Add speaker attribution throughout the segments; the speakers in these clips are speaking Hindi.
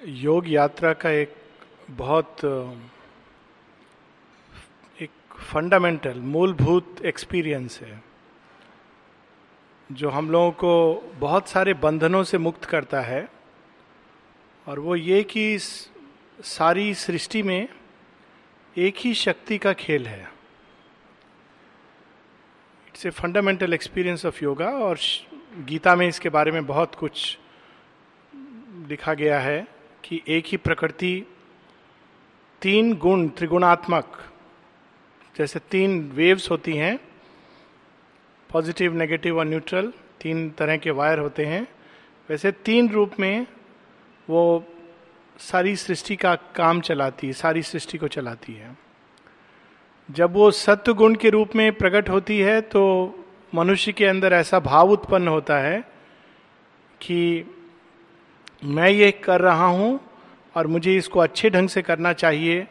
Speaker 1: योग यात्रा का एक बहुत एक फंडामेंटल मूलभूत एक्सपीरियंस है, जो हम लोगों को बहुत सारे बंधनों से मुक्त करता है। और वो ये कि सारी सृष्टि में एक ही शक्ति का खेल है। It's a fundamental experience of yoga और गीता में इसके बारे में बहुत कुछ लिखा गया है। कि एक ही प्रकृति तीन गुण त्रिगुणात्मक, जैसे तीन वेव्स होती हैं पॉजिटिव नेगेटिव और न्यूट्रल तीन तरह के वायर होते हैं। वैसे तीन रूप में वो सारी सृष्टि का काम चलाती है सारी सृष्टि को चलाती है। जब वो सत्य गुण के रूप में प्रकट होती है तो मनुष्य के अंदर ऐसा भाव उत्पन्न होता है कि मैं ये कर रहा हूँ और मुझे इसको अच्छे ढंग से करना चाहिए,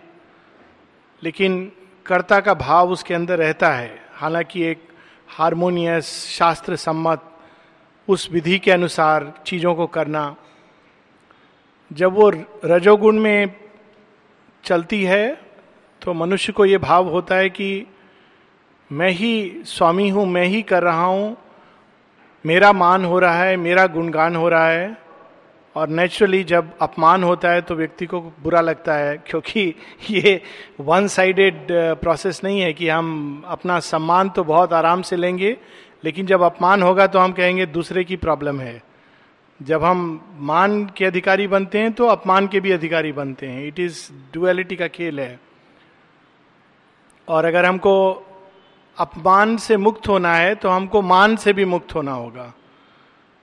Speaker 1: लेकिन कर्ता का भाव उसके अंदर रहता है। हालाँकि एक हारमोनियस शास्त्र सम्मत उस विधि के अनुसार चीज़ों को करना, जब वो रजोगुण में चलती है तो मनुष्य को ये भाव होता है कि मैं ही स्वामी हूँ, मैं ही कर रहा हूँ, मेरा मान हो रहा है, मेरा गुणगान हो रहा है और नेचुरली जब अपमान होता है तो व्यक्ति को बुरा लगता है, क्योंकि ये वन साइडेड प्रोसेस नहीं है कि हम अपना सम्मान तो बहुत आराम से लेंगे, लेकिन जब अपमान होगा तो हम कहेंगे दूसरे की प्रॉब्लम है। जब हम मान के अधिकारी बनते हैं तो अपमान के भी अधिकारी बनते हैं। इट इज़ डुअलिटी का खेल है। और अगर हमको अपमान से मुक्त होना है तो हमको मान से भी मुक्त होना होगा।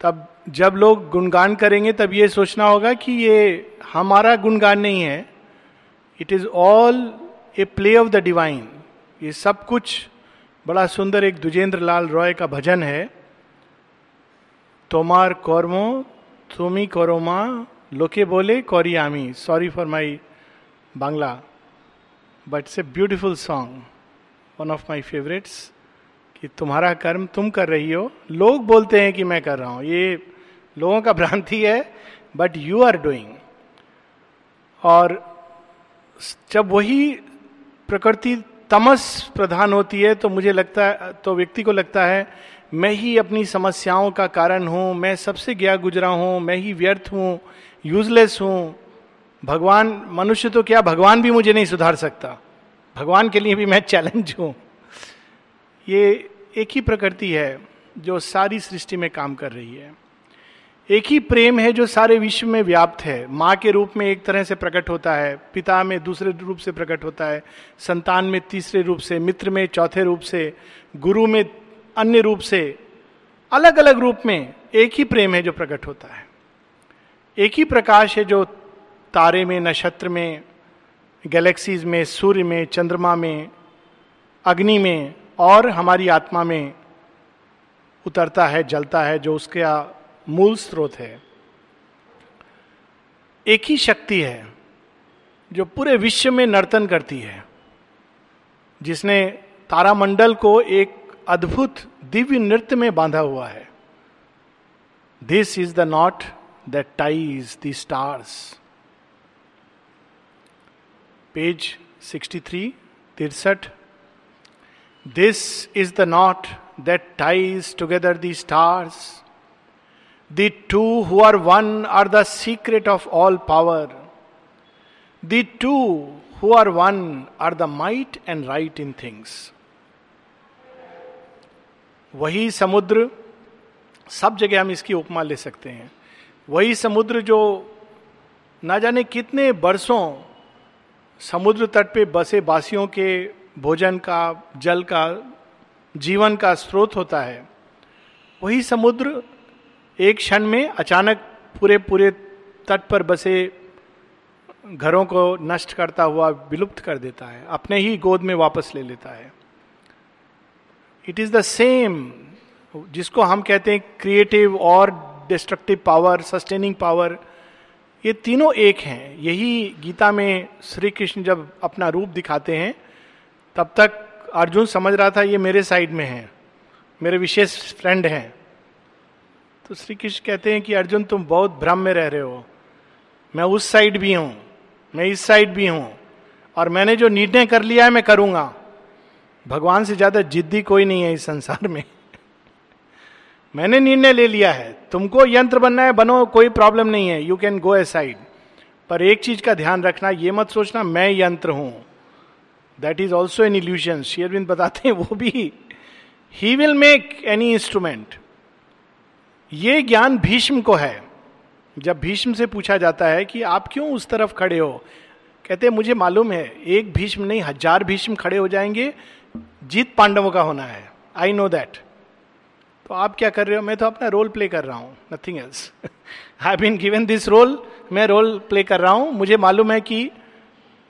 Speaker 1: तब जब लोग गुणगान करेंगे, तब ये सोचना होगा कि ये हमारा गुणगान नहीं है। It is all a play of the divine ये सब कुछ बड़ा सुंदर एक दुजेंद्र लाल रॉय का भजन है। तोमार कौरमो, तुमी कौरोमा लोके बोले कौरियामी। Sorry for my Bangla but it's a beautiful song one of my favourites कि तुम्हारा कर्म तुम कर रही हो। लोग बोलते हैं कि मैं कर रहा हूँ। ये लोगों का भ्रांति है बट यू आर डूइंग और जब वही प्रकृति तमस प्रधान होती है तो मुझे लगता है तो व्यक्ति को लगता है, मैं ही अपनी समस्याओं का कारण हूँ, मैं सबसे गया गुजरा हूँ, मैं ही व्यर्थ हूँ यूजलेस हूँ। भगवान, मनुष्य तो क्या, भगवान भी मुझे नहीं सुधार सकता। भगवान के लिए भी मैं चैलेंज हूँ। ये एक ही प्रकृति है, जो सारी सृष्टि में काम कर रही है। एक ही प्रेम है जो सारे विश्व में व्याप्त है। माँ के रूप में एक तरह से प्रकट होता है, पिता में दूसरे रूप से प्रकट होता है, संतान में तीसरे रूप से, मित्र में चौथे रूप से, गुरु में अन्य रूप से अलग अलग रूप में एक ही प्रेम है जो प्रकट होता है। एक ही प्रकाश है जो तारे में, नक्षत्र में, गैलेक्सीज में, सूर्य में, चंद्रमा में, अग्नि में और हमारी आत्मा में उतरता है, जलता है, जो उसका मूल स्रोत है। एक ही शक्ति है जो पूरे विश्व में नर्तन करती है, जिसने तारामंडल को एक अद्भुत दिव्य नृत्य में बांधा हुआ है। This is the knot that ties the stars page 63 तिरसठ। This is the knot that ties together the stars the two who are one are the secret of all power the two who are one are the might and right in things वही समुद्र, सब जगह हम इसकी उपमा ले सकते हैं। वही समुद्र जो ना जाने कितने बरसों समुद्र तट पे बसे बासियों के भोजन का, जल का, जीवन का स्रोत होता है, वही समुद्र एक क्षण में अचानक पूरे पूरे तट पर बसे घरों को नष्ट करता हुआ विलुप्त कर देता है। अपने ही गोद में वापस ले लेता है। इट इज़ द सेम जिसको हम कहते हैं क्रिएटिव और डिस्ट्रक्टिव पावर सस्टेनिंग पावर ये तीनों एक हैं। यही गीता में श्री कृष्ण जब अपना रूप दिखाते हैं, तब तक अर्जुन समझ रहा था, ये मेरे साइड में है। मेरे विशेष फ्रेंड हैं। तो श्री कृष्ण कहते हैं कि, अर्जुन, तुम बहुत भ्रम में रह रहे हो। मैं उस साइड भी हूँ, मैं इस साइड भी हूँ, और मैंने जो निर्णय कर लिया है, मैं करूँगा। भगवान से ज़्यादा जिद्दी कोई नहीं है इस संसार में। मैंने निर्णय ले लिया है। तुमको यंत्र बनना है, बनो, कोई प्रॉब्लम नहीं है। You can go A side पर एक चीज़ का ध्यान रखना, ये मत सोचना, मैं यंत्र हूँ। That is also an illusion शेयरविंद बताते हैं, वो भी। He will make any instrument ये ज्ञान भीष्म को है। जब भीष्म से पूछा जाता है कि आप क्यों उस तरफ़ खड़े हो? कहते हैं, मुझे मालूम है, एक भीष्म नहीं, हज़ार भीष्म खड़े हो जाएँगे। जीत पांडवों का होना है। आई नो दैट तो आप क्या कर रहे हो? मैं तो अपना रोल प्ले कर रहा हूँ nothing else I been given this role मैं रोल प्ले कर रहा हूँ। मुझे मालूम है कि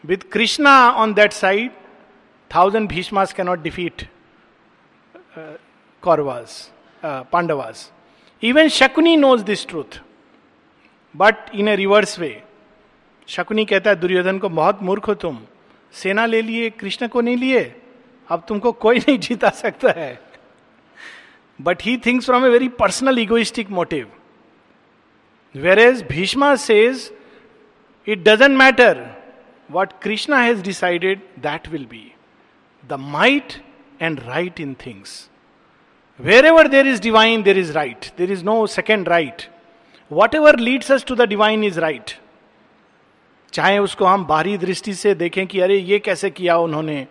Speaker 1: with Krishna on that side thousand Bhishmas cannot defeat Kauravas Pandavas even Shakuni knows this truth but in a reverse way Shakuni कहता है, दुर्योधन को बहुत मूर्ख हो तुम। सेना ले लिए, कृष्ण को नहीं लिए। अब तुमको कोई नहीं जीता सकता है। But he thinks from a very personal egoistic motive whereas Bhishma says it doesn't matter what Krishna has decided that will be the might and right in things wherever there is divine there is right there is no second right whatever leads us to the divine is right चाहे उसको हम बाहरी दृष्टि से देखें कि अरे ये कैसे किया उन्होंने।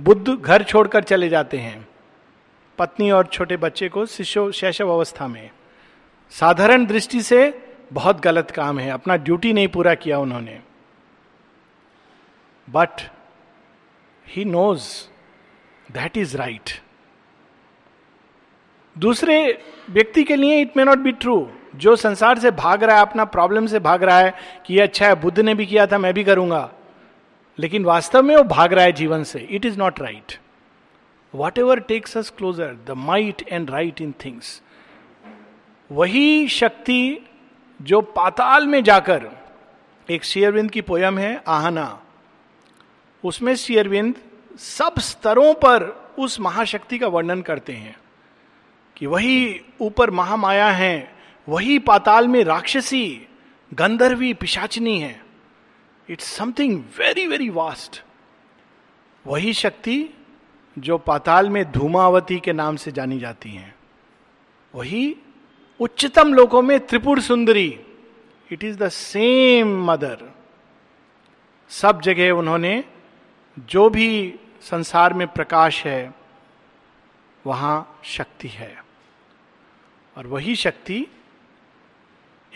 Speaker 1: बुद्ध घर छोड़कर चले जाते हैं। पत्नी और छोटे बच्चे को शिशो शैशव अवस्था में। साधारण दृष्टि से बहुत गलत काम है। अपना ड्यूटी नहीं पूरा किया उन्होंने। But he knows that is right दूसरे व्यक्ति के लिए it may not be true जो संसार से भाग रहा है, अपना प्रॉब्लम से भाग रहा है, कि ये अच्छा है, बुद्ध ने भी किया था, मैं भी करूँगा। लेकिन वास्तव में वो भाग रहा है जीवन से। It is not right whatever takes us closer the might and right in things वही शक्ति जो पाताल में जाकर, एक शेयरविंद की पोयम है, आहना। उसमें शेयरविंद सब स्तरों पर उस महाशक्ति का वर्णन करते हैं। कि वही ऊपर महामाया है, वही पाताल में राक्षसी, गंधर्वी पिशाचनी है। It's something very very vast वही शक्ति जो पाताल में धूमावती के नाम से जानी जाती हैं। वही उच्चतम लोकों में Tripura Sundari. It is the same mother सब जगह उन्होंने जो भी संसार में प्रकाश है, वहाँ शक्ति है। और वही शक्ति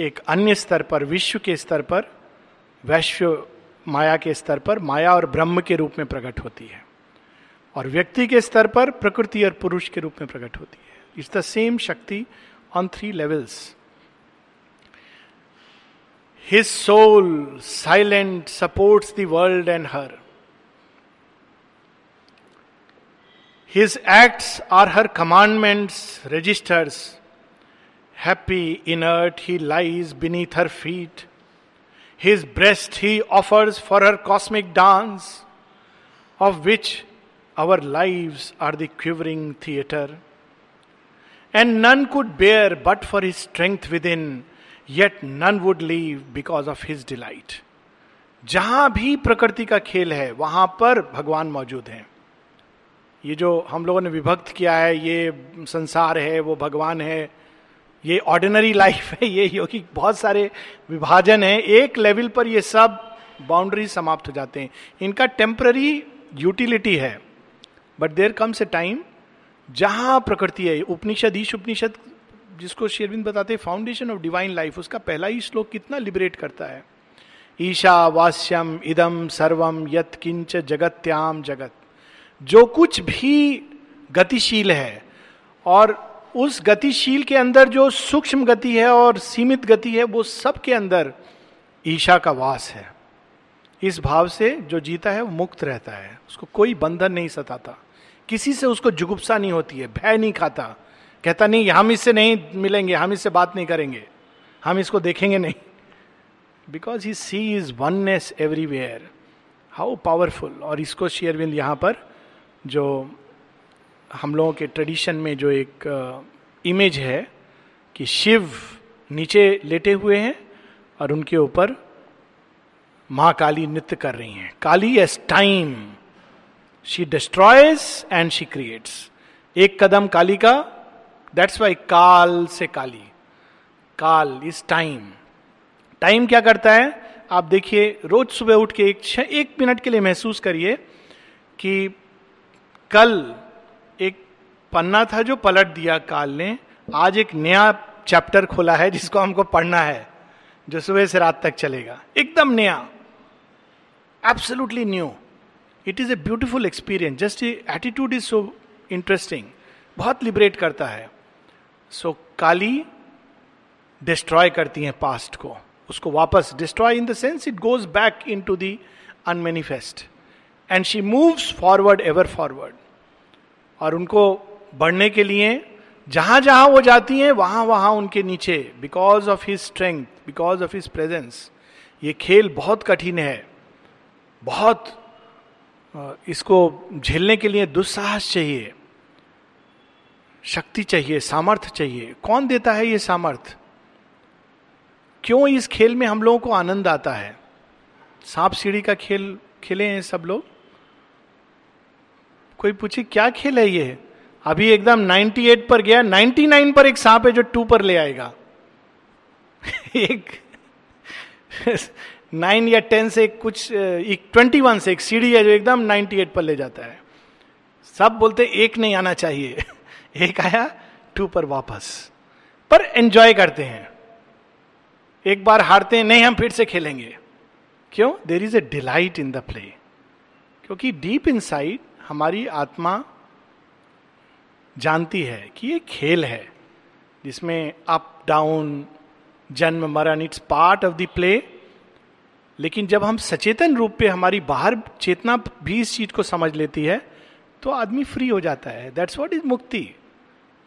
Speaker 1: एक अन्य स्तर पर, विश्व के स्तर पर, वैश्व माया के स्तर पर, माया और ब्रह्म के रूप में प्रकट होती है। और व्यक्ति के स्तर पर, प्रकृति और पुरुष के रूप में प्रकट होती है। It's the same shakti on three levels his soul silent supports the world and her his acts are her commandments registers Happy, inert, he lies beneath her feet. His breast he offers for her cosmic dance, of which our lives are the quivering theatre. And none could bear but for his strength within, yet none would leave because of his delight. जहाँ भी प्रकृति का खेल है वहाँ पर भगवान मौजूद हैं ये जो हम लोगों ने विभक्त किया है ये संसार है वो भगवान है ये ऑर्डिनरी लाइफ है, ये योगी बहुत सारे विभाजन है। एक लेवल पर ये सब बाउंड्री समाप्त हो जाते हैं। इनका टेम्पररी यूटिलिटी है। But there comes a time जहाँ प्रकृति है। उपनिषद, ईश उपनिषद जिसको शेरविंद बताते हैं फाउंडेशन ऑफ़ डिवाइन लाइफ उसका पहला ही श्लोक कितना लिबरेट करता है। ईशा वास्यम इदम सर्वम यत किंच जगत्याम जगत। जो कुछ भी गतिशील है और उस गतिशील के अंदर जो सूक्ष्म गति है और सीमित गति है, वो सब के अंदर ईशा का वास है। इस भाव से जो जीता है, वो मुक्त रहता है। उसको कोई बंधन नहीं सताता। किसी से उसको जुगुप्सा नहीं होती है, भय नहीं खाता। कहता, नहीं, हम इससे नहीं मिलेंगे, हम इससे बात नहीं करेंगे। हम इसको देखेंगे नहीं। Because he sees oneness everywhere how powerful और इसको शेयरविंद यहाँ पर जो हम लोगों के ट्रेडिशन में जो एक इमेज है कि शिव नीचे लेटे हुए हैं और उनके ऊपर माँ काली नृत्य कर रही हैं। Kali as time she destroys and she creates एक कदम काली का दैट्स वाई काल से काली। काल इज़ टाइम टाइम क्या करता है? आप देखिए, रोज सुबह उठ के एक एक मिनट के लिए महसूस करिए कि कल एक पन्ना था जो पलट दिया काल ने। आज एक नया चैप्टर खोला है जिसको हमको पढ़ना है जो सुबह से रात तक चलेगा। एकदम नया। Absolutely new it is a beautiful experience just attitude is so interesting बहुत लिबरेट करता है। सो so, काली डिस्ट्रॉय करती है पास्ट को। उसको वापस destroy in the sense it goes back into the unmanifest and she moves forward ever forward और उनको बढ़ने के लिए जहाँ जहाँ वो जाती हैं, वहाँ वहाँ उनके नीचे because of his strength because of his presence ये खेल बहुत कठिन है। बहुत इसको झेलने के लिए दुस्साहस चाहिए, शक्ति चाहिए सामर्थ्य चाहिए। कौन देता है ये सामर्थ्य क्यों इस खेल में हम लोगों को आनंद आता है? सांप सीढ़ी का खेल, खेले हैं सब लोग? कोई पूछे, क्या खेल है ये? अभी एकदम 98 पर गया 99 पर एक सांप है जो टू पर ले आएगा। एक, नाइन या टेन से कुछ, एक ट्वेंटी वन से एक सीढ़ी है जो एकदम 98 पर ले जाता है। सब बोलते, एक नहीं आना चाहिए। एक आया, टू पर वापस। पर एंजॉय करते हैं। एक बार हारते हैं, नहीं, हम फिर से खेलेंगे। क्यों? There is a delight in the play क्योंकि डीप इन साइड हमारी आत्मा जानती है कि ये खेल है, जिसमें अप डाउन जन्म, मरण it's part of the play लेकिन जब हम सचेतन रूप पे हमारी बाहर चेतना भी इस चीज़ को समझ लेती है तो आदमी फ्री हो जाता है। दैट्स वॉट इज़ मुक्ति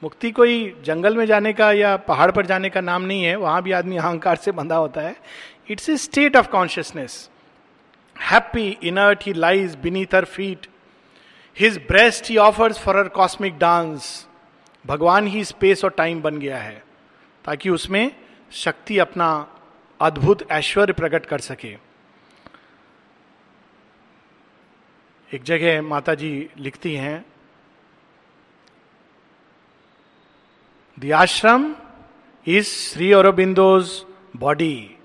Speaker 1: मुक्ति कोई जंगल में जाने का या पहाड़ पर जाने का नाम नहीं है, वहाँ भी आदमी अहंकार से बंधा होता है। It's a state of consciousness happy inert he lies beneath her feet his breast he offers for her cosmic dance भगवान ही स्पेस और टाइम बन गया है, ताकि उसमें शक्ति अपना अद्भुत ऐश्वर्य प्रकट कर सके एक जगह माता जी लिखती हैं ashram is Sri Aurobindo's body.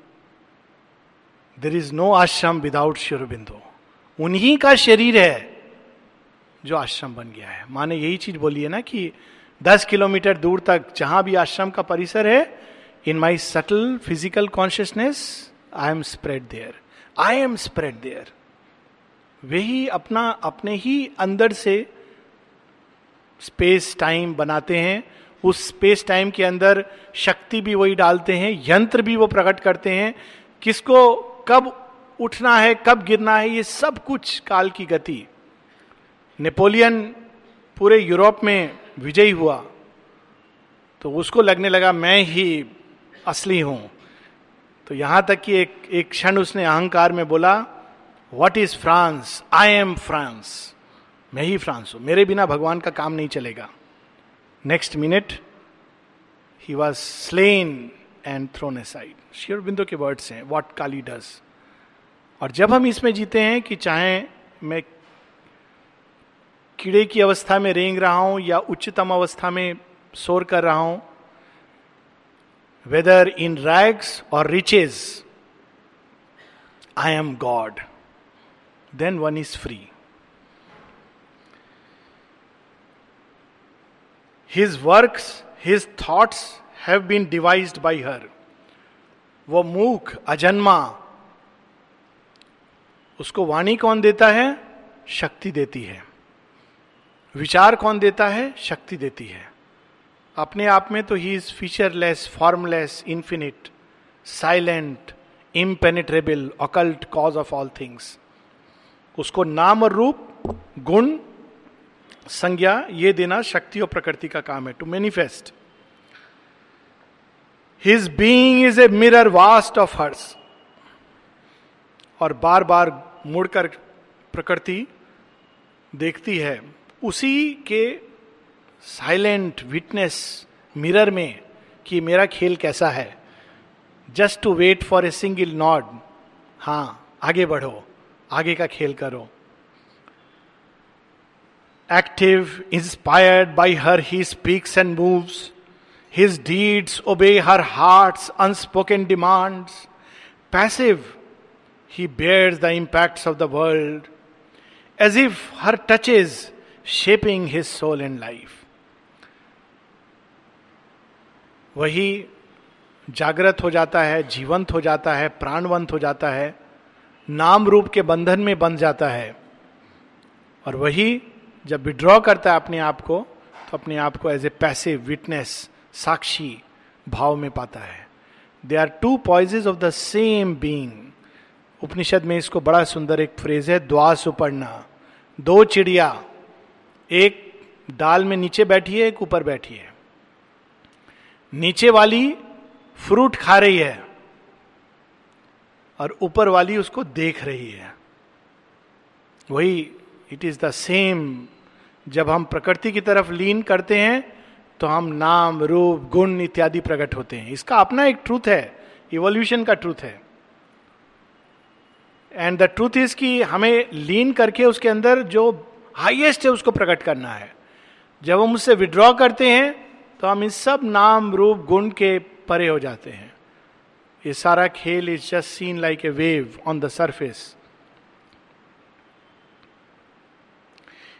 Speaker 1: There is no ashram without Sri Aurobindo. उन्हीं का शरीर है जो आश्रम बन गया है। माने यही चीज़ बोली है ना कि 10 किलोमीटर दूर तक जहाँ भी आश्रम का परिसर है in my subtle physical consciousness I am spread there I am spread there वे ही अपना, अपने ही अंदर से स्पेस टाइम बनाते हैं। उस स्पेस टाइम के अंदर शक्ति भी वही डालते हैं, यंत्र भी वो प्रकट करते हैं। किसको कब उठना है, कब गिरना है, ये सब कुछ काल की गति। नेपोलियन पूरे यूरोप में विजयी हुआ तो उसको लगने लगा, मैं ही असली हूँ। तो यहाँ तक कि एक एक क्षण उसने अहंकार में बोला what is France I am France मैं ही फ्रांस हूँ। मेरे बिना भगवान का काम नहीं चलेगा. Next minute he was slain and thrown aside share बिंदु के वर्ड्स हैं वॉट काली डज और जब हम इसमें जीते हैं कि चाहे मैं कीड़े की अवस्था में रेंग रहा हूँ या उच्चतम अवस्था में शोर कर रहा हूँ वेदर इन रैग्स और riches I am God then one is free his work his thoughts have been devised by her वो मूक, अजन्मा, उसको वाणी कौन देता है? शक्ति देती है। विचार कौन देता है? शक्ति देती है। अपने आप में तो he is featureless formless infinite silent impenetrable occult cause of all things उसको नाम और रूप, गुण, संज्ञा, ये देना शक्ति और प्रकृति का काम है to manifest his being is a mirror vast of hers और बार बार मुड़कर प्रकृति देखती है। उसी के साइलेंट विटनेस मिरर में कि मेरा खेल कैसा है। Just to wait for a single nod हाँ आगे बढ़ो, आगे का खेल करो। Active inspired by her he speaks and moves his deeds obey her heart unspoken demands passive he bears the impact of the world as if her touches shaping his soul and life वही जागृत हो जाता है, जीवंत हो जाता है, प्राणवंत हो जाता है, नाम रूप के बंधन में बंध जाता है। और वही जब विड्रॉ करता है अपने आप को तो अपने आप को एज ए पैसे विटनेस साक्षी भाव में पाता है। They are two poises of the same being Upanishad में इसको बड़ा सुंदर एक फ्रेज है द्वा सुपर्णा दो चिड़िया। एक दाल में नीचे बैठी है, एक ऊपर बैठी है। नीचे वाली फ्रूट खा रही है और ऊपर वाली उसको देख रही है। वही इट इज़ द सेम जब हम प्रकृति की तरफ़ लीन करते हैं तो हम नाम, रूप, गुण इत्यादि प्रकट होते हैं। इसका अपना एक ट्रूथ है इवोल्यूशन का ट्रूथ है। एंड द ट्रूथ इज़ कि हमें लीन करके उसके अंदर जो हाईएस्ट है, उसको प्रकट करना है। जब हम उससे विड्रॉ करते हैं तो हम इस सब नाम, रूप, गुण के परे हो जाते हैं। ये सारा खेल is just seen like a wave on the surface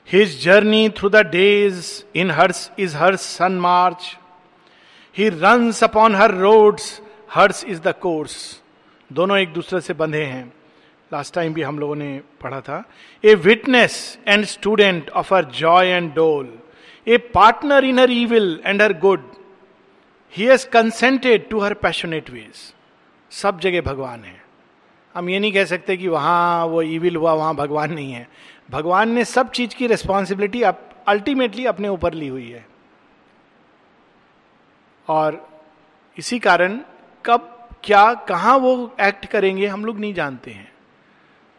Speaker 1: his journey through the days in hers is her sun march he runs upon her roads hers is the course दोनों एक दूसरे से बंधे हैं। लास्ट टाइम भी हम लोगों ने पढ़ा था a witness and student of her joy and dole a partner in her evil and her good he has consented to her passionate ways सब जगह भगवान है। हम ये नहीं कह सकते कि वहाँ वो ईविल हुआ, वहाँ भगवान नहीं है। भगवान ने सब चीज़ की रिस्पॉन्सिबिलिटी अल्टीमेटली अपने ऊपर ली हुई है। और इसी कारण कब, क्या, कहा वो एक्ट करेंगे, हम लोग नहीं जानते हैं।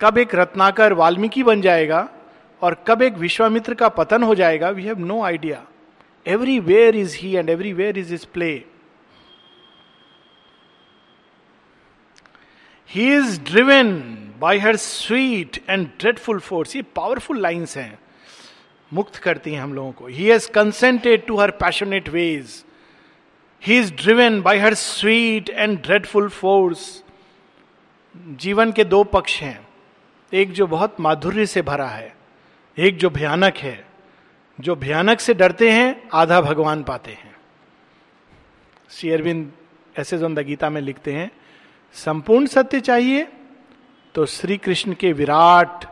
Speaker 1: कब एक रत्नाकर वाल्मीकि बन जाएगा और कब एक विश्वामित्र का पतन हो जाएगा we have no idea everywhere is he and everywhere is is play he is driven by her sweet and dreadful force ये पावरफुल लाइन्स हैं, मुक्त करती हैं हम लोगों को. He has consented to her passionate ways he is driven by her sweet and dreadful force जीवन के दो पक्ष हैं। एक जो बहुत माधुर्य से भरा है, एक जो भयानक है, जो भयानक से डरते हैं, आधा भगवान पाते हैं। श्री अरविंद ऐसे जो गीता में लिखते हैं, संपूर्ण सत्य चाहिए तो श्री कृष्ण के विराट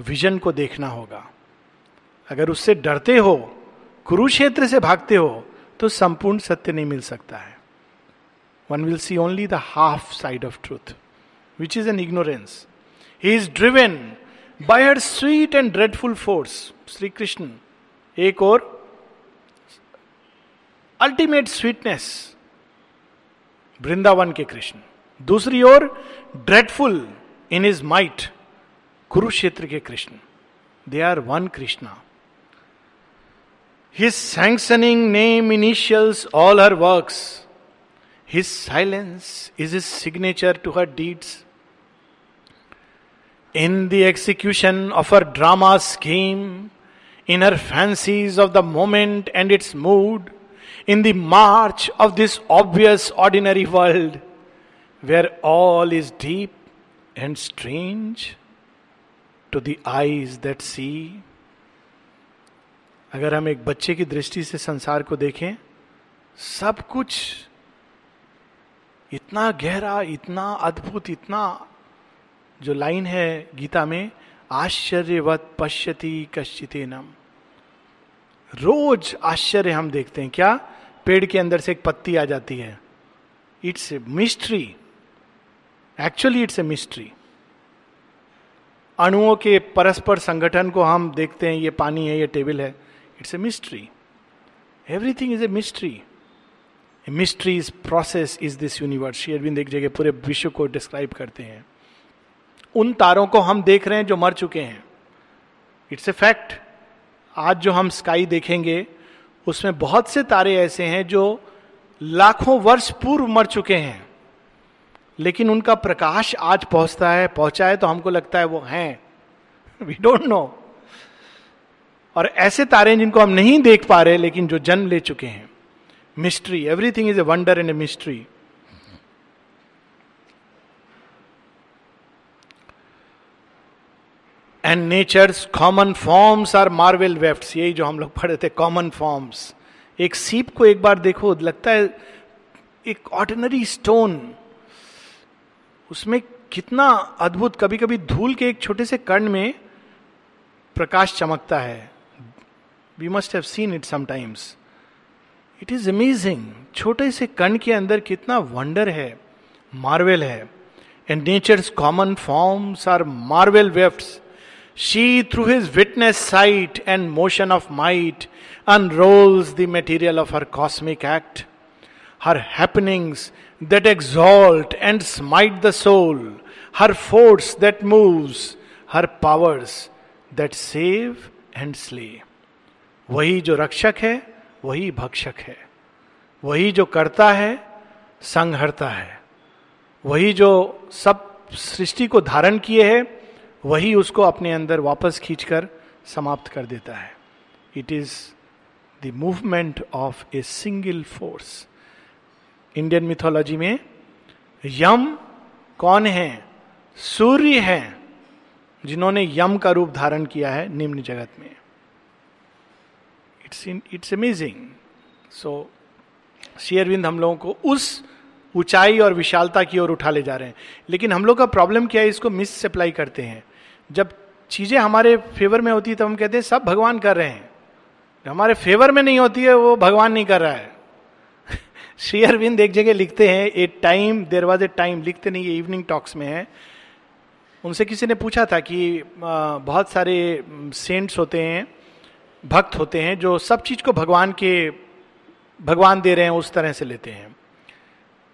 Speaker 1: विजन को देखना होगा। अगर उससे डरते हो, कुरुक्षेत्र से भागते हो तो संपूर्ण सत्य नहीं मिल सकता है। One will see only the half side of truth which is an ignorance he is driven by her sweet and dreadful force Shri Krishna एक और अल्टीमेट स्वीटनेस वृंदावन के कृष्ण दूसरी ओर dreadful in is might Kurukshetra के Krishna they are one Krishna his sanctioning name initials all her works his silence is is signature to her deeds in the execution of her drama scheme, in her fancies of the moment and its mood, in the march of this obvious ordinary world, where all is deep and strange to the eyes that see. अगर हम एक बच्चे की दृष्टि से संसार को देखें सब कुछ इतना गहरा इतना अद्भुत इतना जो लाइन है गीता में, आश्चर्यवत पश्यति कश्चिते नम। रोज आश्चर्य हम देखते हैं। क्या? पेड़ के अंदर से एक पत्ती आ जाती है। It's a mystery actually it's a mystery अणुओं के परस्पर संगठन को हम देखते हैं। ये पानी है, ये टेबल है। It's a mystery everything is a mystery mystery is process is this universe Aurobindo एक जगह पूरे विश्व को डिस्क्राइब करते हैं। उन तारों को हम देख रहे हैं जो मर चुके हैं। इट्स ए फैक्ट आज जो हम स्काई देखेंगे, उसमें बहुत से तारे ऐसे हैं जो लाखों वर्ष पूर्व मर चुके हैं। लेकिन उनका प्रकाश आज पहुँचता है, पहुँचा है तो हमको लगता है वो हैं। वी डोंट नो और ऐसे तारे जिनको हम नहीं देख पा रहे, लेकिन जो जन्म ले चुके हैं। Mystery everything is a wonder and a mystery and nature's common forms are marvel weft यही जो हम लोग पढ़े थे कॉमन फॉर्म्स एक सीप को एक बार देखो, लगता है एक ऑर्डिनरी स्टोन उसमें कितना अद्भुत कभी कभी धूल के एक छोटे से कर्ण में प्रकाश चमकता है। We must have seen it sometimes it is amazing छोटे से कण के अंदर कितना वंडर है मार्वेल है। And nature's common forms are marvel weft she through his witness sight and motion of might unrolls the material of her cosmic act. Her happenings that exalt and smite the soul, her force that moves, her powers that save and slay. वही जो रक्षक है वही भक्षक है वही जो करता है संहरता है वही जो सब सृष्टि को धारण किए है वही उसको अपने अंदर वापस खींचकर समाप्त कर देता है। It is the movement of a single force Indian mythology में, यम कौन है? सूर्य है, जिन्होंने यम का रूप धारण किया है निम्न जगत में। इट्स इट्स अमेजिंग सो शेयरविंद हम लोगों को उस ऊंचाई और विशालता की ओर उठा ले जा रहे हैं। लेकिन हम लोग का प्रॉब्लम क्या है? इसको मिस सप्लाई करते हैं। जब चीज़ें हमारे फेवर में होती है तो हम कहते हैं, सब भगवान कर रहे हैं। हमारे फेवर में नहीं होती है, वो भगवान नहीं कर रहा है। श्री अरविंद एक जगह लिखते हैं a time there was a time लिखते नहीं, ये इवनिंग टॉक्स में है। उनसे किसी ने पूछा था कि बहुत सारे सेंट्स होते हैं, भक्त होते हैं, जो सब चीज़ को भगवान के, भगवान दे रहे हैं, उस तरह से लेते हैं।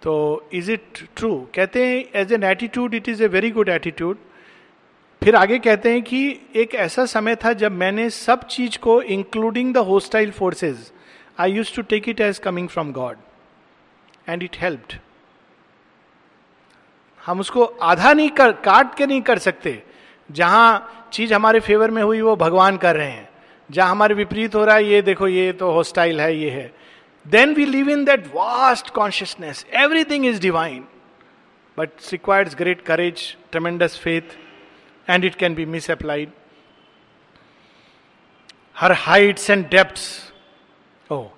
Speaker 1: तो इज़ इट ट्रू कहते हैं as an attitude it is a very good attitude फिर आगे कहते हैं कि एक ऐसा समय था जब मैंने सब चीज़ को including the hostile forces I use to take it as coming from God and it helped हम उसको आधा नहीं कर, काट के नहीं कर सकते। जहाँ चीज़ हमारे फेवर में हुई, वो भगवान कर रहे हैं। जहाँ हमारे विपरीत हो रहा है, ये देखो, ये तो होस्टाइल है, ये है। Then we live in that vast consciousness everything is divine but requires great courage tremendous faith and it can be misapplied. Her heights and depths. Oh,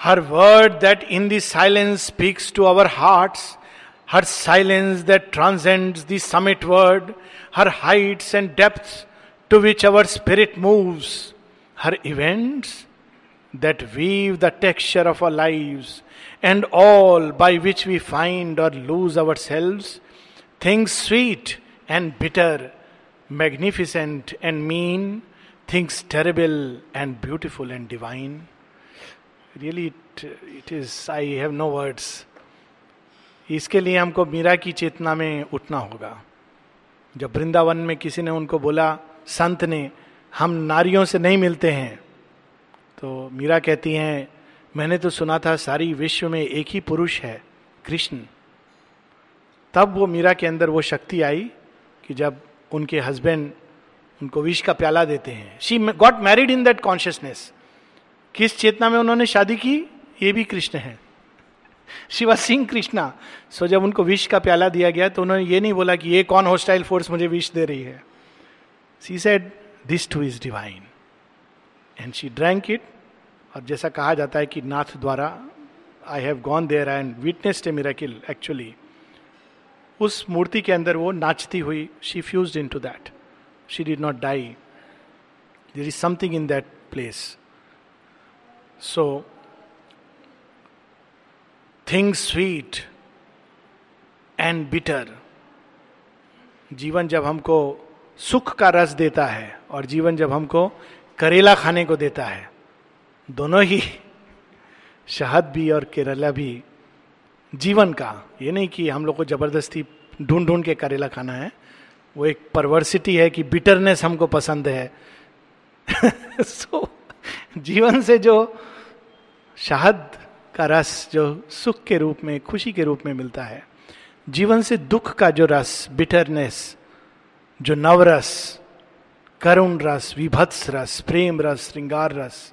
Speaker 1: her word that in the silence speaks to our hearts, her silence that transcends the summit word, her heights and depths to which our spirit moves, her events that weave the texture of our lives, and all by which we find or lose ourselves, things sweet and bitter, magnificent and mean, things terrible and beautiful and divine. Really, it, it is, I have no words. इसके लिए हमको मीरा की चेतना में उठना होगा जब वृंदावन में किसी ने उनको बोला संत ने हम नारियों से नहीं मिलते हैं तो मीरा कहती हैं मैंने तो सुना था सारी विश्व में एक ही पुरुष है कृष्ण तब वो मीरा के अंदर वो शक्ति आई कि जब उनके हस्बैंड उनको विष का प्याला देते हैं। She got married in that consciousness किस चेतना में उन्होंने शादी की? ये भी कृष्ण है। शिवा सिंह कृष्णा सो जब उनको विष का प्याला दिया गया तो उन्होंने ये नहीं बोला कि ये कौन हॉस्टाइल फोर्स मुझे विष दे रही है। She said this to is divine and she drank it और जैसा कहा जाता है कि Nathdwara I have gone there and witnessed a miracle actually उस मूर्ति के अंदर वो नाचती हुई she fuse into that she did not die there is something in that place so thing sweet and bitter जीवन जब हमको सुख का रस देता है और जीवन जब हमको करेला खाने को देता है, दोनों ही, शहद भी और केरला भी जीवन का। ये नहीं कि हम लोग को ज़बरदस्ती ढूंढ ढूंढ के करेला खाना है। वो एक परवर्सिटी है कि बिटरनेस हमको पसंद है। सो so, जीवन से जो शहद का रस जो सुख के रूप में खुशी के रूप में मिलता है जीवन से दुख का जो रस बिटरनेस जो नवरस करुण रस विभत्स रस प्रेम रस श्रृंगार रस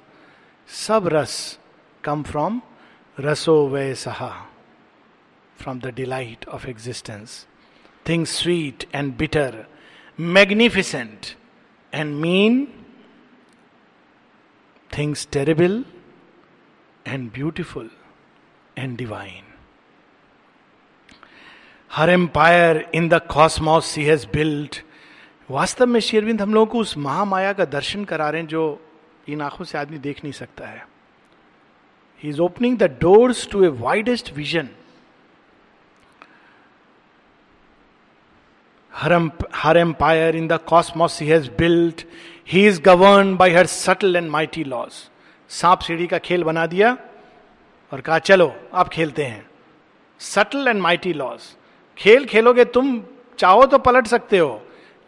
Speaker 1: सब रस कम फ्रॉम रसो वे सहा from the delight of existence things sweet and bitter magnificent and mean things terrible and beautiful and divine her empire in the cosmos she has built वास्तव में शेरविंद हम लोगों को उस महामाया का दर्शन करा रहे हैं जो इन आँखों से आदमी देख नहीं सकता है। He is opening the doors to a widest vision her empire in the cosmos he has built he is govern by her subtle and mighty laws सांप सीढ़ी का खेल बना दिया और कहा, चलो, आप खेलते हैं। सटल एंड माइटी लॉस खेल खेलोगे तुम, चाहो तो पलट सकते हो,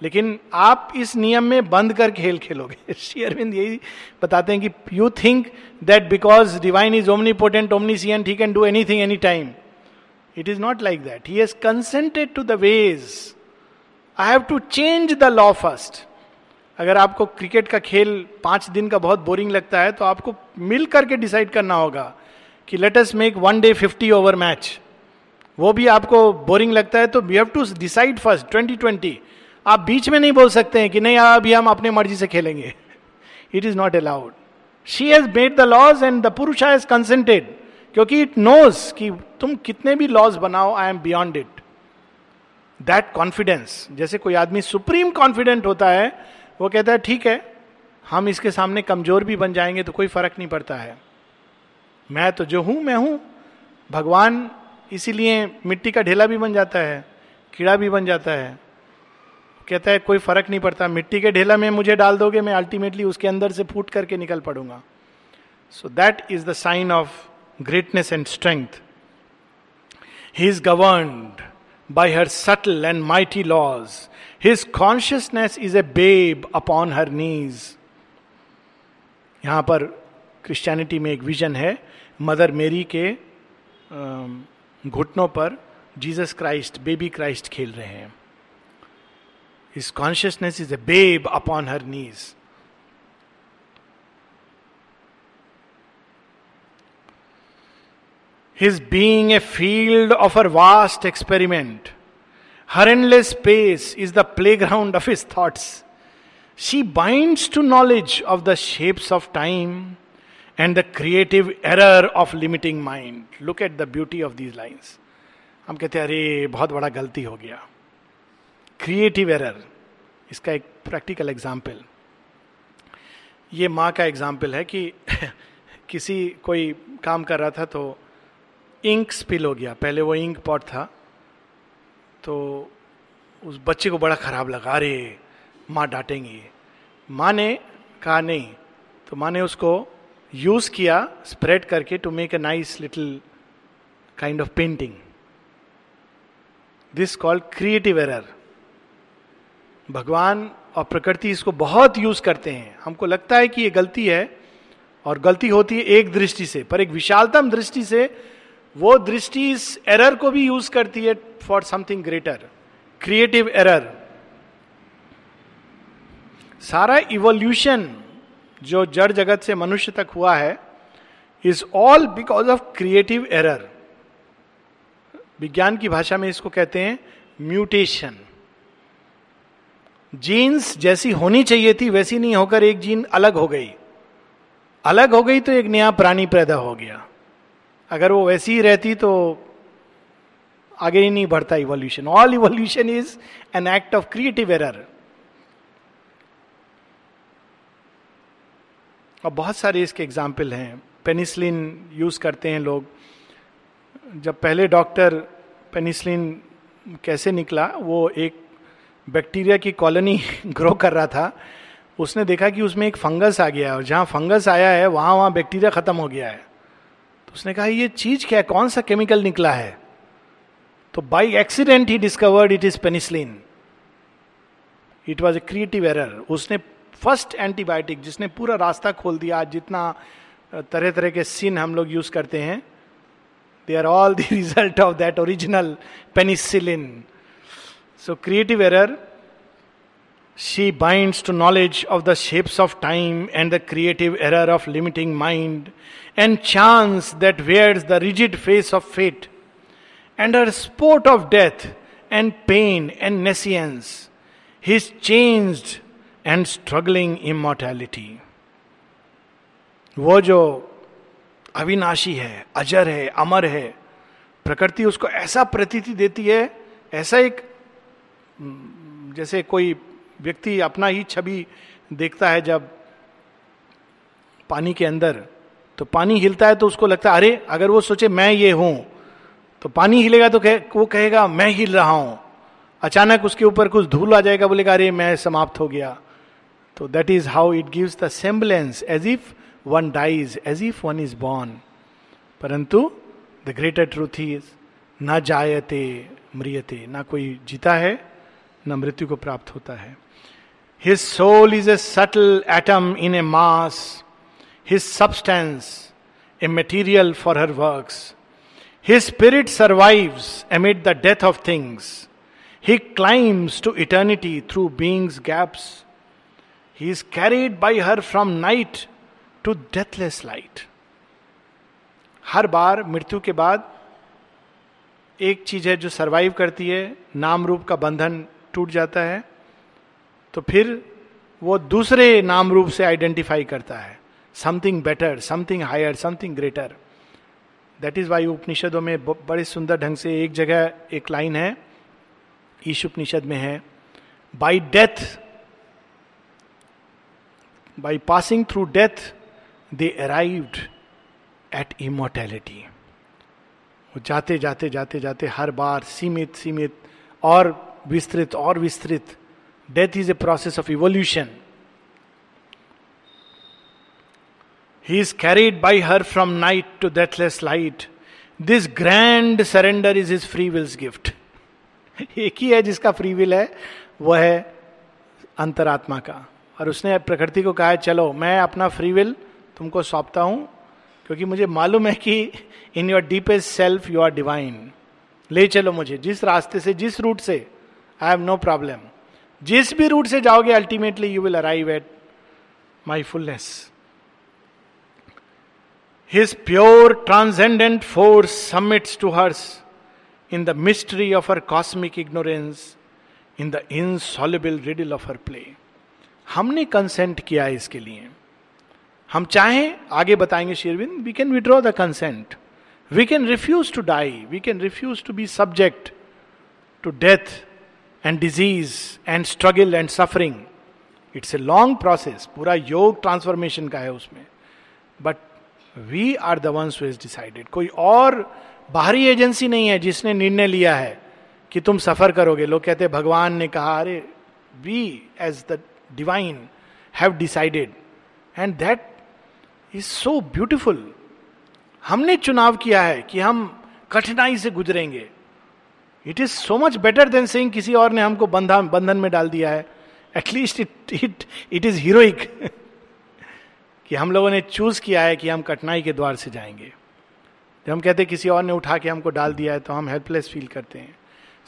Speaker 1: लेकिन आप इस नियम में बंद कर खेल खेलोगे। श्री अरविंद यही बताते हैं कि you think that because divine is omnipotent omni see and he can do anything any time it is not like that he has consented to the ways I have to change the law first अगर आपको क्रिकेट का खेल पाँच दिन का बहुत बोरिंग लगता है तो आपको मिल करके डिसाइड करना होगा कि let us make one day fifty over match वो भी आपको बोरिंग लगता है तो we have to decide first twenty twenty आप बीच में नहीं बोल सकते हैं कि नहीं अभी हम अपने मर्ज़ी से खेलेंगे। It is not allowed she has made the laws and the Purusha has consented क्योंकि इट नोज़ कि तुम कितने भी लॉज बनाओ I am beyond it that confidence, जैसे कोई आदमी सुप्रीम कॉन्फिडेंट होता है, वो कहता है, ठीक है, हम इसके सामने कमज़ोर भी बन जाएँगे तो कोई फ़र्क नहीं पड़ता है। मैं तो जो हूँ, मैं हूँ। भगवान इसीलिए मिट्टी का ढेला भी बन जाता है, कीड़ा भी बन जाता है। कहता है, कोई फ़र्क नहीं पड़ता, मिट्टी के ढेला में मुझे डाल दोगे, मैं अल्टीमेटली उसके अंदर से फूट करके निकल पड़ूँगा। So that is the sign of greatness and strength he is governed by her subtle and mighty laws his consciousness is a babe upon her knees यहाँ पर क्रिश्चियनिटी में एक विजन है मदर मेरी के घुटनों पर जीसस क्राइस्ट बेबी क्राइस्ट खेल रहे हैं। His consciousness is a babe upon her knees. His being a field of her vast experiment her endless space is the playground of his thoughts she binds to knowledge of the shapes of time and the creative error of limiting mind look at the beauty of these lines हम कहते हैं, अरे, बहुत बड़ा गलती हो गया. क्रिएटिव एरर इसका एक प्रैक्टिकल एग्ज़ाम्पल ये माँ का एग्ज़ाम्पल है कि किसी कोई काम कर रहा था तो इंक स्पिल हो गया। पहले वो इंक पॉट था तो उस बच्चे को बड़ा खराब लगा, अरे, माँ डांटेंगी। माँ ने कहा, नहीं। तो माँ ने उसको यूज़ किया, स्प्रेड करके to make a nice little kind of painting this called creative error भगवान और प्रकृति इसको बहुत यूज़ करते हैं। हमको लगता है कि ये गलती है, और गलती होती है एक दृष्टि से, पर एक विशालतम दृष्टि से वो दृष्टि इस एरर को भी यूज़ करती है for something greater creative error सारा इवोल्यूशन जो जड़ जगत से मनुष्य तक हुआ है is all because of creative error विज्ञान की भाषा में इसको कहते हैं म्यूटेशन जीन्स जैसी होनी चाहिए थी, वैसी नहीं होकर एक जीन अलग हो गई. अलग हो गई तो एक नया प्राणी पैदा हो गया. अगर वो वैसी ही रहती तो आगे ही नहीं बढ़ता evolution all evolution is an act of creative error और बहुत सारे इसके एग्ज़ाम्पल हैं. पेनिसलिन यूज़ करते हैं लोग. जब पहले डॉक्टर पेनिसलिन कैसे निकला, वो एक बैक्टीरिया की कॉलोनी ग्रो कर रहा था. उसने देखा कि उसमें एक फंगस आ गया है और जहाँ फंगस आया है वहाँ वहाँ बैक्टीरिया खत्म हो गया है. तो उसने कहा ये चीज़ क्या है? कौन सा केमिकल निकला है? तो by accident he discovered it is penicillin it was a creative error उसने फ़र्स्ट एंटीबायोटिक जिसने पूरा रास्ता खोल दिया जितना तरह तरह के सिन हम लोग यूज़ करते हैं they are all the result of that original penicillin. So creative error, she binds to knowledge of the shapes of time and the creative error of limiting mind, and chance that wears the rigid face of fate, and her sport of death and pain and nescience, his changed and struggling immortality. वो जो अविनाशी है अजर है अमर है प्रकृति उसको ऐसा प्रतीति देती है ऐसा एक जैसे कोई व्यक्ति अपना ही छवि देखता है जब पानी के अंदर तो पानी हिलता है तो उसको लगता है अरे अगर वो सोचे मैं ये हूँ तो पानी हिलेगा तो कह, वो कहेगा मैं हिल रहा हूँ। अचानक उसके ऊपर कुछ धूल आ जाएगा बोलेगा अरे मैं समाप्त हो गया। तो that is how it gives the semblance as if one dies as if one is born परंतु द ग्रेटर ट्रूथ इज़ ना जायते मृियते ना कोई जीता है ना मृत्यु को प्राप्त होता है। His soul is a subtle atom in a mass his substance a material for her works his spirit survives amid the death of things he climbs to eternity through being's gaps he is carried by her from night to deathless light हर बार मृत्यु के बाद एक चीज़ है जो सरवाइव करती है नाम रूप का बंधन टूट जाता है। तो फिर वो दूसरे नाम रूप से आइडेंटिफाई करता है। Something better something higher something greater that is why उपनिषदों में बड़े सुंदर ढंग से एक जगह एक लाइन है ईश उपनिषद में है। By death by passing through death they arrived at immortality वो जाते जाते जाते जाते हर बार सीमित सीमित और विस्तृत और विस्तृत। Death is a process of evolution he is carried by her from night to deathless light this grand surrender is is free will's gift एक ही है जिसका फ्री विल है वह है अंतरात्मा का। और उसने प्रकृति को कहा है, चलो, मैं अपना फ्री विल तुमको सौंपता हूँ, क्योंकि मुझे मालूम है कि in your deepest self you are divine ले चलो मुझे, जिस रास्ते से, जिस रूट से आई हैव नो प्रॉब्लम जिस भी रूट से जाओगे ultimately you will arrive at my fullness his pure transcendent force submits to hers in the mystery of her cosmic ignorance in the insoluble riddle of her play हमने कंसेंट किया है इसके लिए। हम चाहें, आगे बताएँगे शेरविंद we can withdraw the consent we can refuse to die we can refuse to be subject to death and disease and struggle and suffering it's a long process पूरा योग ट्रांसफॉर्मेशन का है उसमें but we are the ones is decided कोई और बाहरी एजेंसी नहीं है जिसने निर्णय लिया है कि तुम सफ़र करोगे लोग कहते हैं भगवान ने कहा अरे we as the divine have decided and that is so beautiful हमने चुनाव किया है कि हम कठिनाई से गुजरेंगे it is so much better than saying किसी और ने हमको बंधन बंधन में डाल दिया है। At least it it it is heroic कि हम लोगों ने चूज़ किया है कि हम कठिनाई के द्वार से जाएँगे। जब हम कहते हैं किसी और ने उठा के हमको डाल दिया है तो हम हेल्पलेस फील करते हैं।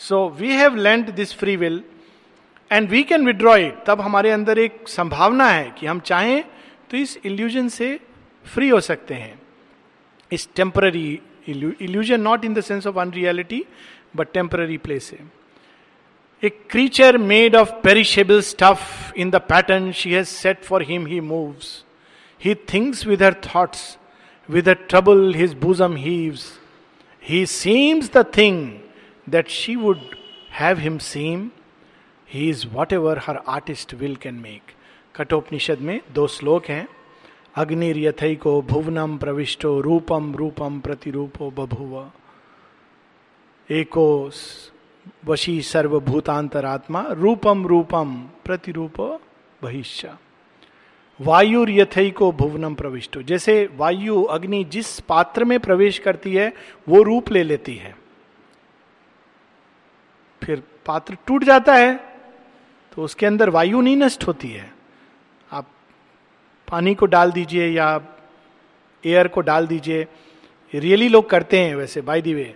Speaker 1: So we have lent this free will and we can withdraw it तब हमारे अंदर एक संभावना है कि हम चाहें तो इस इल्यूजन से फ्री हो सकते हैं। इस temporary illusion not in the sense of unreality but temporary place he a creature made of perishable stuff in the pattern she has set for him he moves he thinks with her thoughts with a trouble his bosom heaves he seems the thing that she would have him seem he is whatever her artist will can make Kathopanishad में दो श्लोक हैं अग्निर्यथई को भुवनम प्रविष्टो रूपम रूपम प्रतिरूपो बभुव एको वशी सर्वभूतांतरात्मा, रूपम रूपम प्रतिरूप बहिष्य। वायु यथई को भुवनम प्रविष्टो। जैसे वायु अग्नि जिस पात्र में प्रवेश करती है, वो रूप ले लेती है। फिर पात्र टूट जाता है तो उसके अंदर वायु नहीं नष्ट होती है। आप पानी को डाल दीजिए या एयर को डाल दीजिए। रियली लोग करते हैं वैसे बाय दी वे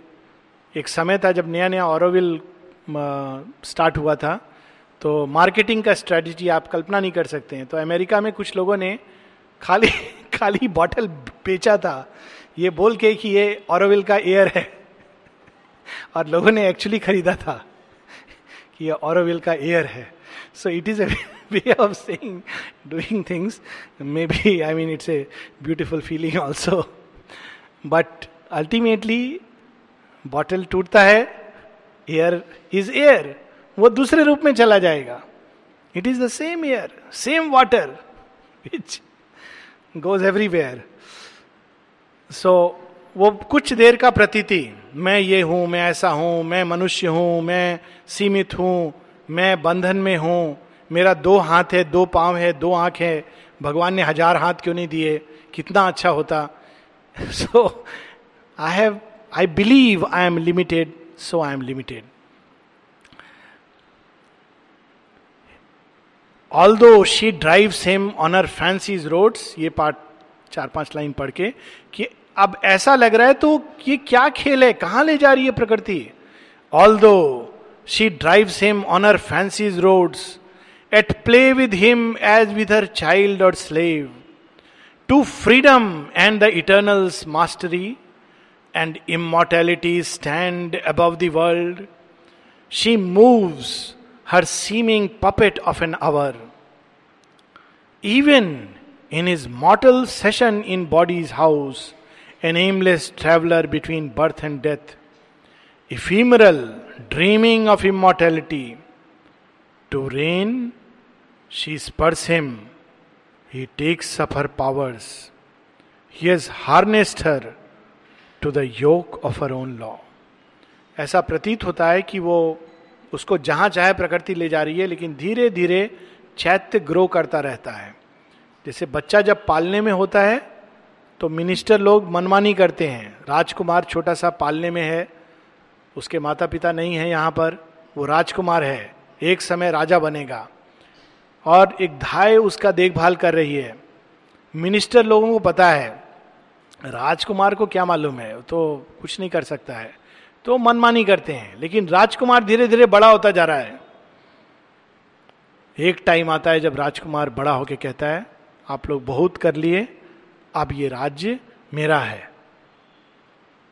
Speaker 1: एक समय था जब नया नया ऑरोविल स्टार्ट हुआ था तो मार्केटिंग का स्ट्रेटजी आप कल्पना नहीं कर सकते हैं। तो अमेरिका में कुछ लोगों ने खाली खाली बॉटल बेचा था। ये बोल के कि ये ऑरोविल का एयर है। और लोगों ने एक्चुअली खरीदा था कि ये ऑरोविल का एयर है। So it is a way of saying doing things may be I mean it's a beautiful feeling also but ultimately bottle टूटता है एयर इज़ एयर वो दूसरे रूप में चला जाएगा। It is the same air same water which goes everywhere so वो कुछ देर का प्रतीति, मैं ये हूँ, मैं ऐसा हूँ, मैं मनुष्य हूँ, मैं सीमित हूँ, मैं बंधन में हूँ, मेरा दो हाथ है, दो पाँव है, दो आँख है, भगवान ने हज़ार हाथ क्यों नहीं दिए, कितना अच्छा होता। So I have I believe I am limited so I am limited although she drive him on her fancy's roads ये पार्ट चार पाँच लाइन पढ़ के, कि अब ऐसा लग रहा है तो ये क्या खेल है? कहाँ ले जा रही है प्रकृति? Although she drive him on her fancy's roads at play with him as with her child or slave to freedom and the eternal's mastery and immortality stand above the world. She moves her seeming puppet of an hour. Even in his mortal session in body's house, an aimless traveler between birth and death, ephemeral, dreaming of immortality, to reign, she spurs him. He takes up her powers. He has harnessed her to the yoke of her own law ऐसा प्रतीत होता है कि वो उसको जहाँ चाहे प्रकृति ले जा रही है, लेकिन धीरे धीरे चैत्य ग्रो करता रहता है। जैसे बच्चा जब पालने में होता है तो मिनिस्टर लोग मनमानी करते हैं। राजकुमार छोटा सा पालने में है, उसके माता पिता नहीं है यहाँ पर, वो राजकुमार है। एक समय राजा बनेगा। और एक धाय उसका देखभाल कर रही है। मिनिस्टर लोगों को पता है राजकुमार को क्या मालूम है? तो कुछ नहीं कर सकता है। तो मनमानी करते हैं। लेकिन राजकुमार धीरे धीरे बड़ा होता जा रहा है। एक टाइम आता है जब राजकुमार बड़ा होकर कहता है, आप लोग बहुत कर लिए, अब ये राज्य मेरा है।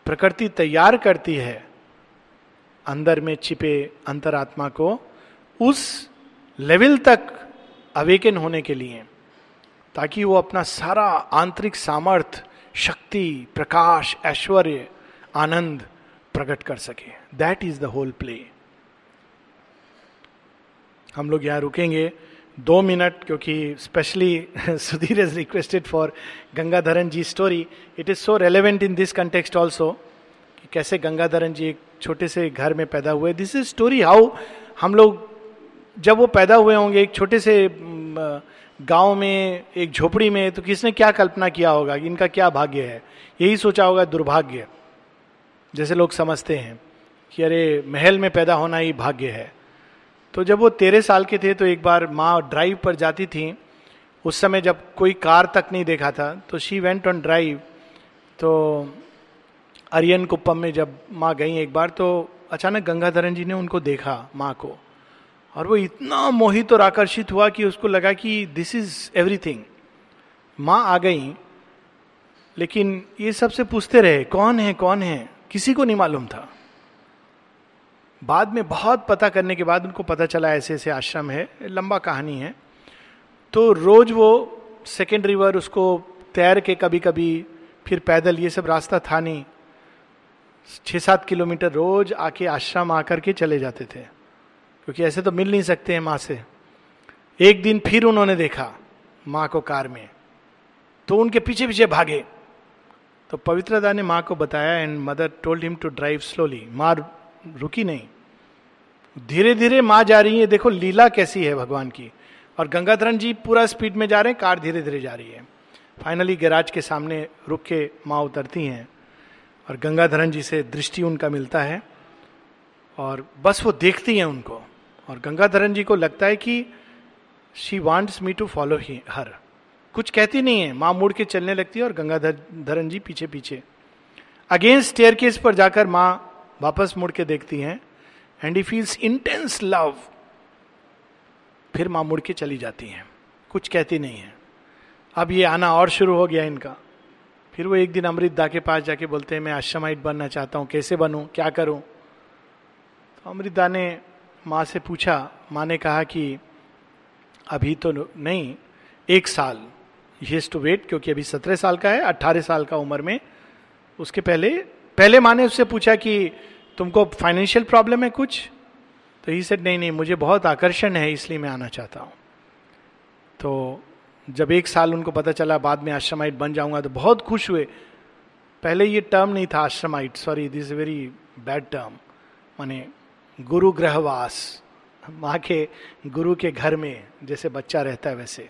Speaker 1: प्रकृति तैयार करती है। अंदर में छिपे अंतरात्मा को उस लेवल तक अवेकन होने के लिए, ताकि वो अपना सारा आंतरिक सामर्थ्य शक्ति, प्रकाश, ऐश्वर्य, आनंद प्रकट कर सके। That is the whole play हम लोग यहाँ रुकेंगे दो मिनट क्योंकि especially Sudhir is requested for Gangadharan ji story it is so relevant in this context also कि कैसे गंगाधरन जी एक छोटे से घर में पैदा हुए। दिस इज़ स्टोरी हाउ हम लोग जब वो पैदा हुए होंगे, एक छोटे से गाँव में, एक झोपड़ी में तो किसने क्या कल्पना किया होगा कि इनका क्या भाग्य है? यही सोचा होगा दुर्भाग्य। जैसे लोग समझते हैं कि अरे, महल में पैदा होना ही भाग्य है। तो जब वो तेरह साल के थे तो एक बार माँ ड्राइव पर जाती थी। उस समय जब कोई कार तक नहीं देखा था तो शी वेंट ऑन ड्राइव तो अरियन कुप्पम में जब माँ गई एक बार तो अचानक गंगाधरन जी ने उनको देखा माँ को। और वो इतना मोहित और आकर्षित हुआ कि उसको लगा कि दिस इज़ एवरीथिंग माँ आ गई, लेकिन ये सबसे पूछते रहे, कौन है कौन है? किसी को नहीं मालूम था। बाद में बहुत पता करने के बाद उनको पता चला, ऐसे ऐसे आश्रम है, लंबा कहानी है। तो रोज वो सेकेंड रिवर उसको तैर के कभी कभी फिर पैदल, ये सब रास्ता था नहीं। छः सात किलोमीटर रोज आके आश्रम आकर के चले जाते थे। क्योंकि ऐसे तो मिल नहीं सकते हैं माँ से। एक दिन फिर उन्होंने देखा माँ को कार में। तो उनके पीछे पीछे भागे। तो पवित्रदा ने माँ को बताया and mother told him to drive slowly माँ रुकी नहीं। धीरे धीरे माँ जा रही है। देखो, लीला कैसी है भगवान की। और गंगाधरन जी पूरा स्पीड में जा रहे हैं, कार धीरे धीरे जा रही है। फाइनली गैराज के सामने रुक के माँ उतरती हैं। और गंगाधरन जी से दृष्टि उनका मिलता है। और बस वो देखती हैं उनको। और गंगाधरन जी को लगता है कि she wants me to follow he her कुछ कहती नहीं है, माँ मुड़ के चलने लगती है और गंगाधर धरन जी पीछे पीछे अगेंस्ट स्टेयर केस पर जाकर माँ वापस मुड़ के देखती हैं and he feels intense love फिर माँ मुड़ के चली जाती हैं। कुछ कहती नहीं है। अब ये आना और शुरू हो गया इनका। फिर वो एक दिन अमृत दा के पास जाके बोलते हैं, मैं आश्रमाइट बनना चाहता हूँ, कैसे बनूँ, क्या करूँ? तो अमृत दा ने माँ से पूछा, माँ ने कहा कि अभी तो नहीं, एक साल। हेज टू वेट क्योंकि अभी सत्रह साल का है, अट्ठारह साल का उम्र में। उसके पहले पहले माँ ने उससे पूछा कि तुमको फाइनेंशियल प्रॉब्लम है कुछ? तो ही सेड नहीं नहीं, मुझे बहुत आकर्षण है, इसलिए मैं आना चाहता हूँ। तो जब एक साल उनको पता चला, बाद में आश्रमाइट बन जाऊँगा तो बहुत खुश हुए। पहले ये टर्म नहीं था ashramite sorry this very bad term माने गुरु ग्रहवास माँ के गुरु के घर में जैसे बच्चा रहता है वैसे।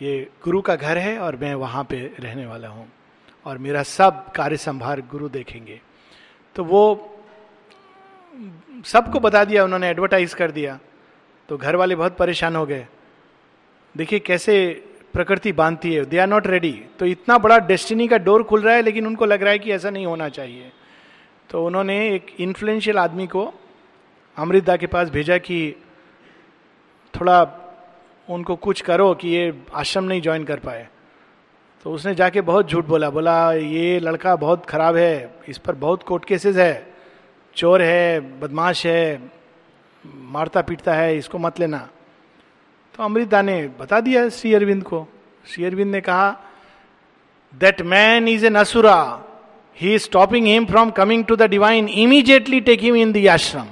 Speaker 1: ये गुरु का घर है और मैं वहाँ पे रहने वाला हूँ। और मेरा सब कार्य संभार गुरु देखेंगे। तो वो सबको बता दिया, उन्होंने एडवर्टाइज कर दिया। तो घर वाले बहुत परेशान हो गए। देखिए कैसे प्रकृति बांधती है। दे आर नॉट रेडी तो इतना बड़ा डेस्टिनी का डोर खुल रहा है, लेकिन उनको लग रहा है कि ऐसा नहीं होना चाहिए। तो उन्होंने एक इन्फ्लुएंशियल आदमी को अमृता के पास भेजा कि थोड़ा उनको कुछ करो कि ये आश्रम नहीं ज्वाइन कर पाए। तो उसने जाके बहुत झूठ बोला बोला, ये लड़का बहुत खराब है, इस पर बहुत कोर्ट केसेस है, चोर है, बदमाश है, मारता पीटता है, इसको मत लेना। तो अमृता ने बता दिया श्री अरविंद को। श्री अरविंद ने कहा that man is an asura he is stopping him from coming to the divine immediately take him in the ashram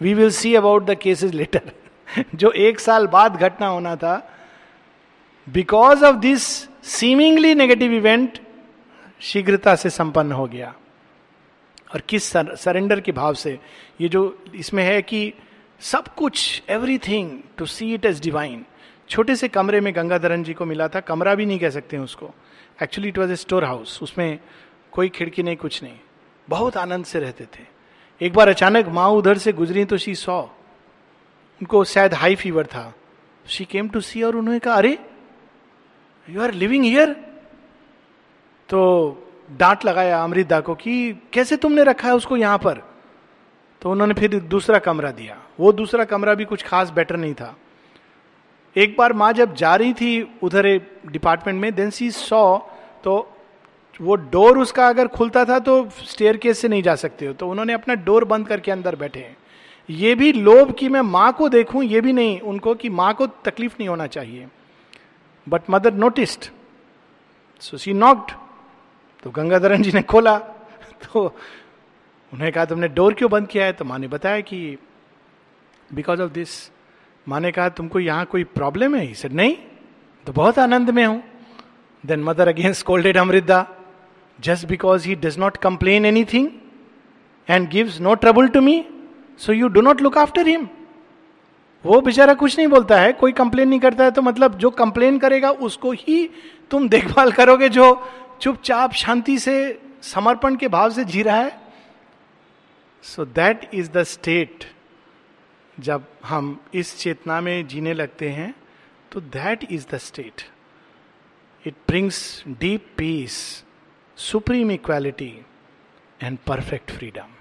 Speaker 1: we will see about the cases later जो एक साल बाद घटना होना था because of this seemingly negative event शीघ्रता से संपन्न हो गया। और किस सरेंडर के भाव से, ये जो इसमें है कि सब कुछ everything to see it as divine छोटे से कमरे में गंगाधरन जी को मिला था, कमरा भी नहीं कह सकते उसको। Actually it was a store house उसमें कोई खिड़की नहीं, कुछ नहीं। बहुत आनंद से रहते थे। एक बार अचानक माँ उधर से गुजरी तो शी सॉ उनको शायद हाई फीवर था। शी केम टू सी और उन्होंने कहा, अरे यू आर लिविंग हियर तो डांट लगाया अमृता को कि कैसे तुमने रखा है उसको यहाँ पर? तो उन्होंने फिर दूसरा कमरा दिया। वो दूसरा कमरा भी कुछ खास बेटर नहीं था। एक बार माँ जब जा रही थी उधर डिपार्टमेंट में देन सी सौ तो वो डोर उसका अगर खुलता था तो स्टेयर केस से नहीं जा सकते हो। तो उन्होंने अपना डोर बंद करके अंदर बैठे हैं। ये भी लोभ कि मैं माँ को देखूँ, ये भी नहीं, उनको कि माँ को तकलीफ़ नहीं होना चाहिए। But mother noticed so she knocked तो गंगाधरन जी ने खोला। तो उन्हें कहा, तुमने डोर क्यों बंद किया है? तो माँ ने बताया कि बिकॉज़ ऑफ़ दिस माँ ने कहा, तुमको यहाँ कोई प्रॉब्लम है? सर नहीं तो बहुत आनंद में हूँ. Then mother again scolded Amrita just because he does not complain anything and gives no trouble to me so you do not look after him वो बेचारा कुछ नहीं बोलता है, कोई कंप्लेन नहीं करता है तो मतलब जो कंप्लेन करेगा, उसको ही तुम देखभाल करोगे जो चुपचाप शांति से, समर्पण के भाव से जी रहा है। So that is the state जब हम इस चेतना में जीने लगते हैं तो that is the state it brings deep peace supreme equality and perfect freedom